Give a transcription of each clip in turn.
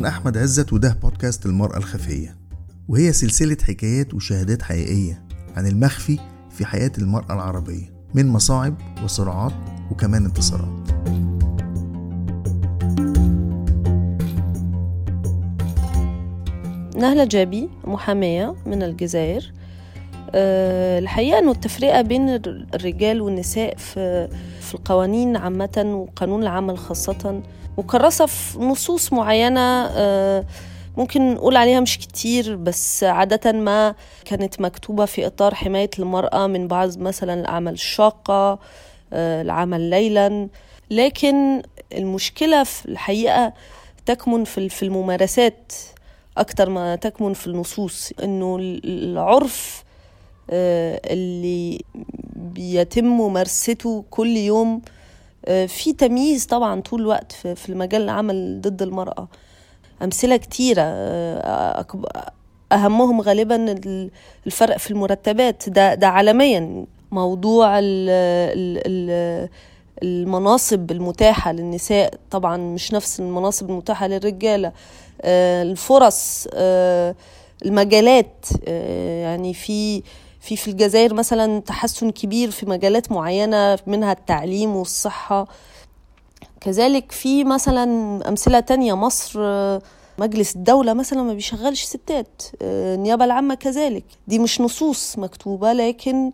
أنا أحمد عزت وده بودكاست المرأة الخفية. وهي سلسلة حكايات وشهادات حقيقية عن المخفي في حياة المرأة العربية من مصاعب وصراعات وكمان انتصارات. نهلة جابي محامية من الجزائر. أه الحقيقة أنه التفرقة بين الرجال والنساء في, في القوانين عامة وقانون العمل خاصة مكرسة في نصوص معينة أه ممكن نقول عليها مش كتير بس عادة ما كانت مكتوبة في إطار حماية المرأة من بعض مثلا الأعمال الشاقة أه العمل ليلا. لكن المشكلة في الحقيقة تكمن في الممارسات أكتر ما تكمن في النصوص إنه العرف اللي بيتم ممارسته كل يوم في تمييز طبعا طول الوقت في المجال العمل ضد المرأة. أمثلة كتيرة أهمهم غالبا الفرق في المرتبات. ده, ده عالميا. موضوع المناصب المتاحة للنساء. طبعا مش نفس المناصب المتاحة للرجالة. الفرص المجالات يعني في في في الجزائر مثلا تحسن كبير في مجالات معينة منها التعليم والصحة. كذلك في مثلا أمثلة تانية مصر مجلس الدولة مثلا ما بيشغلش ستات النيابة العامة كذلك. دي مش نصوص مكتوبة لكن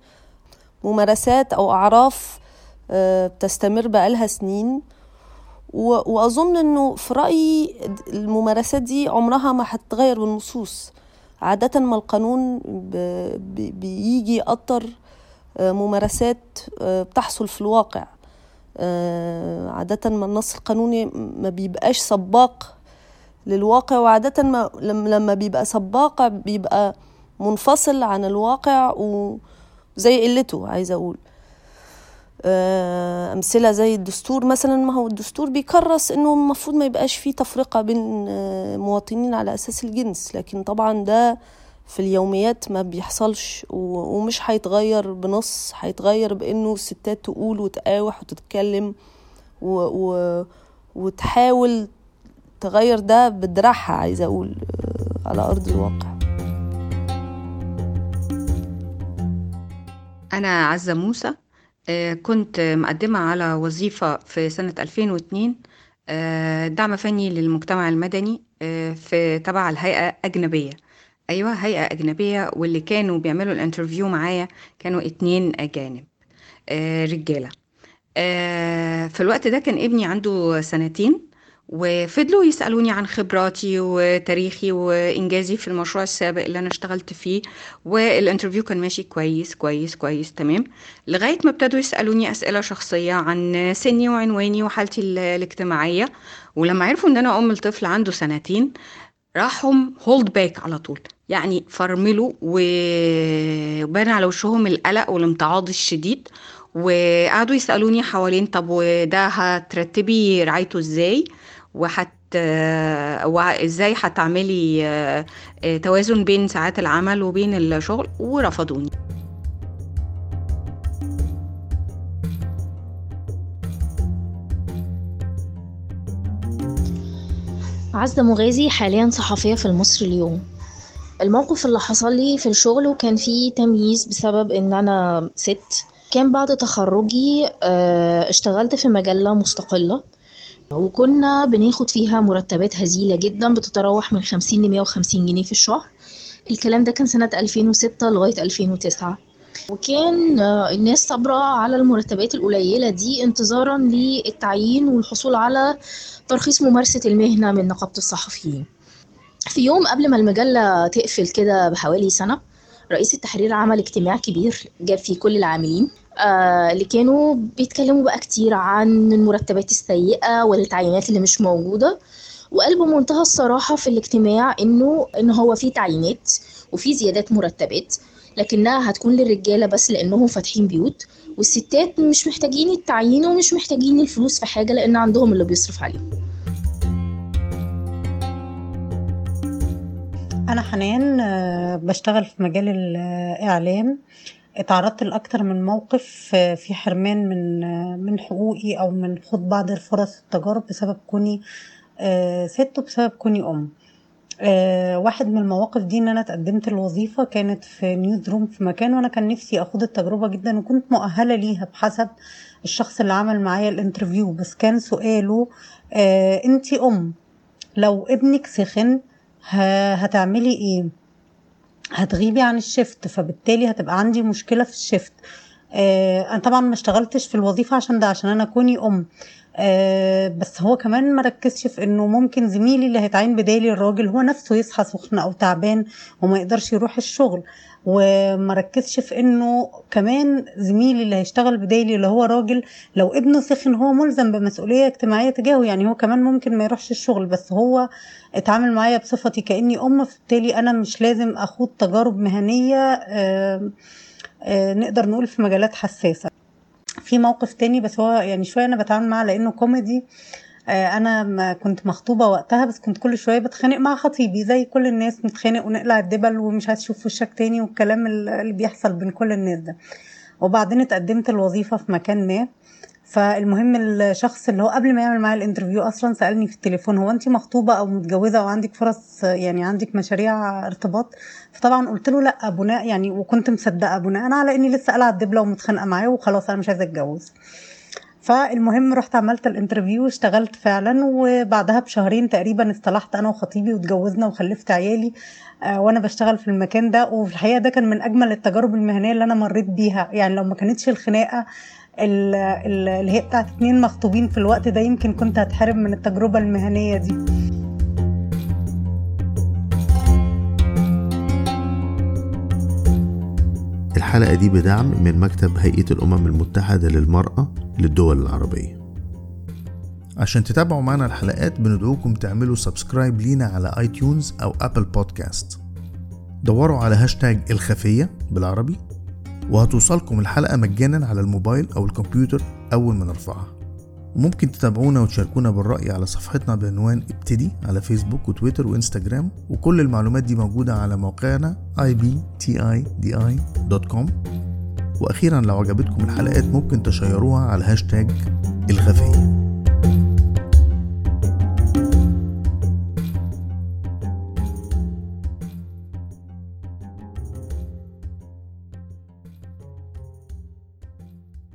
ممارسات أو أعراف بتستمر بقالها سنين. وأظن أنه في رأيي الممارسات دي عمرها ما هتتغير بالنصوص. عادة ما القانون بيجي يأطر ممارسات بتحصل في الواقع. عادة ما النص القانوني ما بيبقاش سباق للواقع وعادة ما لما بيبقى سباق بيبقى منفصل عن الواقع وزي قلته عايزة أقول. أمثلة زي الدستور مثلا. ما هو الدستور بيكرس إنه المفروض ما يبقاش فيه تفرقة بين مواطنين على أساس الجنس لكن طبعا ده في اليوميات ما بيحصلش ومش هيتغير بنص هيتغير بإنه الستات تقول وتقاوح وتتكلم و و وتحاول تغير ده بدراعها عايزة أقول على أرض الواقع. أنا عزة موسى. كنت مقدمة على وظيفة في سنة 2002 دعم فني للمجتمع المدني في تبع الهيئة أجنبية. أيوة هيئة أجنبية واللي كانوا بيعملوا ال interview معايا كانوا اتنين أجانب رجالة. في الوقت ده كان ابني عنده سنتين وفضلوا يسألوني عن خبراتي وتاريخي وإنجازي في المشروع السابق اللي أنا اشتغلت فيه وال interview كان ماشي كويس كويس كويس تمام. لغاية ما ابتدوا يسألوني أسئلة شخصية عن سني وعنواني وحالتي الاجتماعية. ولما عرفوا إن أنا أم الطفل عنده سنتين راحوا هولد باك على طول. يعني فرملوا وبان على وشهم القلق والامتعاض الشديد وقعدوا يسألوني حوالين طب وده هترتبي رعايته إزاي؟ وحت وازاي هتعملي توازن بين ساعات العمل وبين الشغل؟ ورفضوني. عزة مغازي حاليا صحفية في المصري اليوم. الموقف اللي حصل لي في الشغل وكان فيه تمييز بسبب إن أنا ست. كان بعد تخرجي اشتغلت في مجلة مستقلة. وكنا بناخد فيها مرتبات هزيلة جدا بتتراوح من 50 ل 150 جنيه في الشهر. الكلام ده كان سنة 2006 لغاية 2009 وكان الناس صابرة على المرتبات القليلة دي انتظارا للتعيين والحصول على ترخيص ممارسة المهنة من نقابة الصحفيين. في يوم قبل ما المجلة تقفل كده بحوالي سنة رئيس التحرير عمل اجتماع كبير جاب فيه كل العاملين. آه اللي كانوا بيتكلموا بقى كتير عن المرتبات السيئة والتعيينات اللي مش موجودة. وقال بمنتهى الصراحة في الاجتماع إنه إن هو في تعيينات وفي زيادات مرتبات لكنها هتكون للرجالة بس لأنهم فاتحين بيوت والستات مش محتاجين التعيين ومش محتاجين الفلوس في حاجة لأن عندهم اللي بيصرف عليهم. أنا حنان بشتغل في مجال الإعلام. اتعرضت لأكتر من موقف في حرمان من من حقوقي أو من خوض بعض الفرص التجارب بسبب كوني آه، ست وبسبب كوني أم. آه، واحد من المواقف دي إن أنا اتقدمت الوظيفه كانت في نيوز روم في مكان وأنا كان نفسي اخد التجربة جدا وكنت مؤهلة ليها بحسب الشخص اللي عمل معايا ال interview. بس كان سؤاله آه انتي أم لو ابنك سخن هتعملي إيه؟ هتغيبي عن ال shift فبالتالي هتبقى عندي مشكلة في ال shift آه أنا طبعا ما اشتغلتش في الوظيفة عشان ده عشان أنا كوني أم. آه بس هو كمان ما ركزش في إنه ممكن زميلي اللي هيتعين بدالي الراجل هو نفسه يصحى سخن أو تعبان وما يقدرش يروح الشغل. وما ركزش في إنه كمان زميلي اللي هيشتغل بدالي اللي هو راجل لو ابنه سخن هو ملزم بمسؤولية اجتماعية تجاهه يعني هو كمان ممكن ما يروحش الشغل بس هو اتعامل معايا بصفتي كأني أم فبالتالي أنا مش لازم أخوض تجارب مهنية نقدر نقول في مجالات حساسة. في موقف تاني بس هو يعني شوية أنا بتعامل معاه لأنه كوميدي. أنا ما كنت مخطوبة وقتها بس كنت كل شوية بتخانق مع خطيبي زي كل الناس نتخانق ونقلع الدبل ومش أشوف وشك تاني والكلام ال- اللي بيحصل بين كل الناس ده. وبعدين اتقدمت الوظيفة في مكان ما. فالمهم الشخص اللي هو قبل ما يعمل معايا ال interview أصلا سألني في التليفون هو أنت مخطوبة أو متجوزة أو عندك فرص يعني عندك مشاريع ارتباط؟ فطبعا قلت له لا بناء يعني وكنت مصدقة بناء على إني لسه قالعة الدبلة ومتخانقة معاه وخلاص أنا مش عايزة أتجوز. فالمهم رحت عملت ال interview واشتغلت فعلا وبعدها بشهرين تقريبا اصطلحت أنا وخطيبي واتجوزنا وخلفت عيالي آه، وأنا بشتغل في المكان ده. وفي الحقيقة ده كان من أجمل التجارب المهنية اللي أنا مريت بيها. يعني لو ما كانتش الخناقة ال- ال- اللي هي بتاعت اتنين مخطوبين في الوقت ده يمكن كنت هتحرم من التجربة المهنية دي. الحلقة دي بدعم من مكتب هيئة الأمم المتحدة للمرأة. للدول العربية. عشان تتابعوا معنا الحلقات بندعوكم تعملوا subscribe لينا على iTunes أو Apple Podcast دوروا على هاشتاج الخفية بالعربي وهتوصلكم الحلقة مجانا على الموبايل أو الكمبيوتر أول ما نرفعها. وممكن تتابعونا وتشاركونا بالرأي على صفحتنا بعنوان ابتدي على فيسبوك وتويتر وإنستجرام وكل المعلومات دي موجودة على موقعنا ibtidi.com وأخيرا لو عجبتكم الحلقات ممكن تشيروها على هاشتاج الخفيه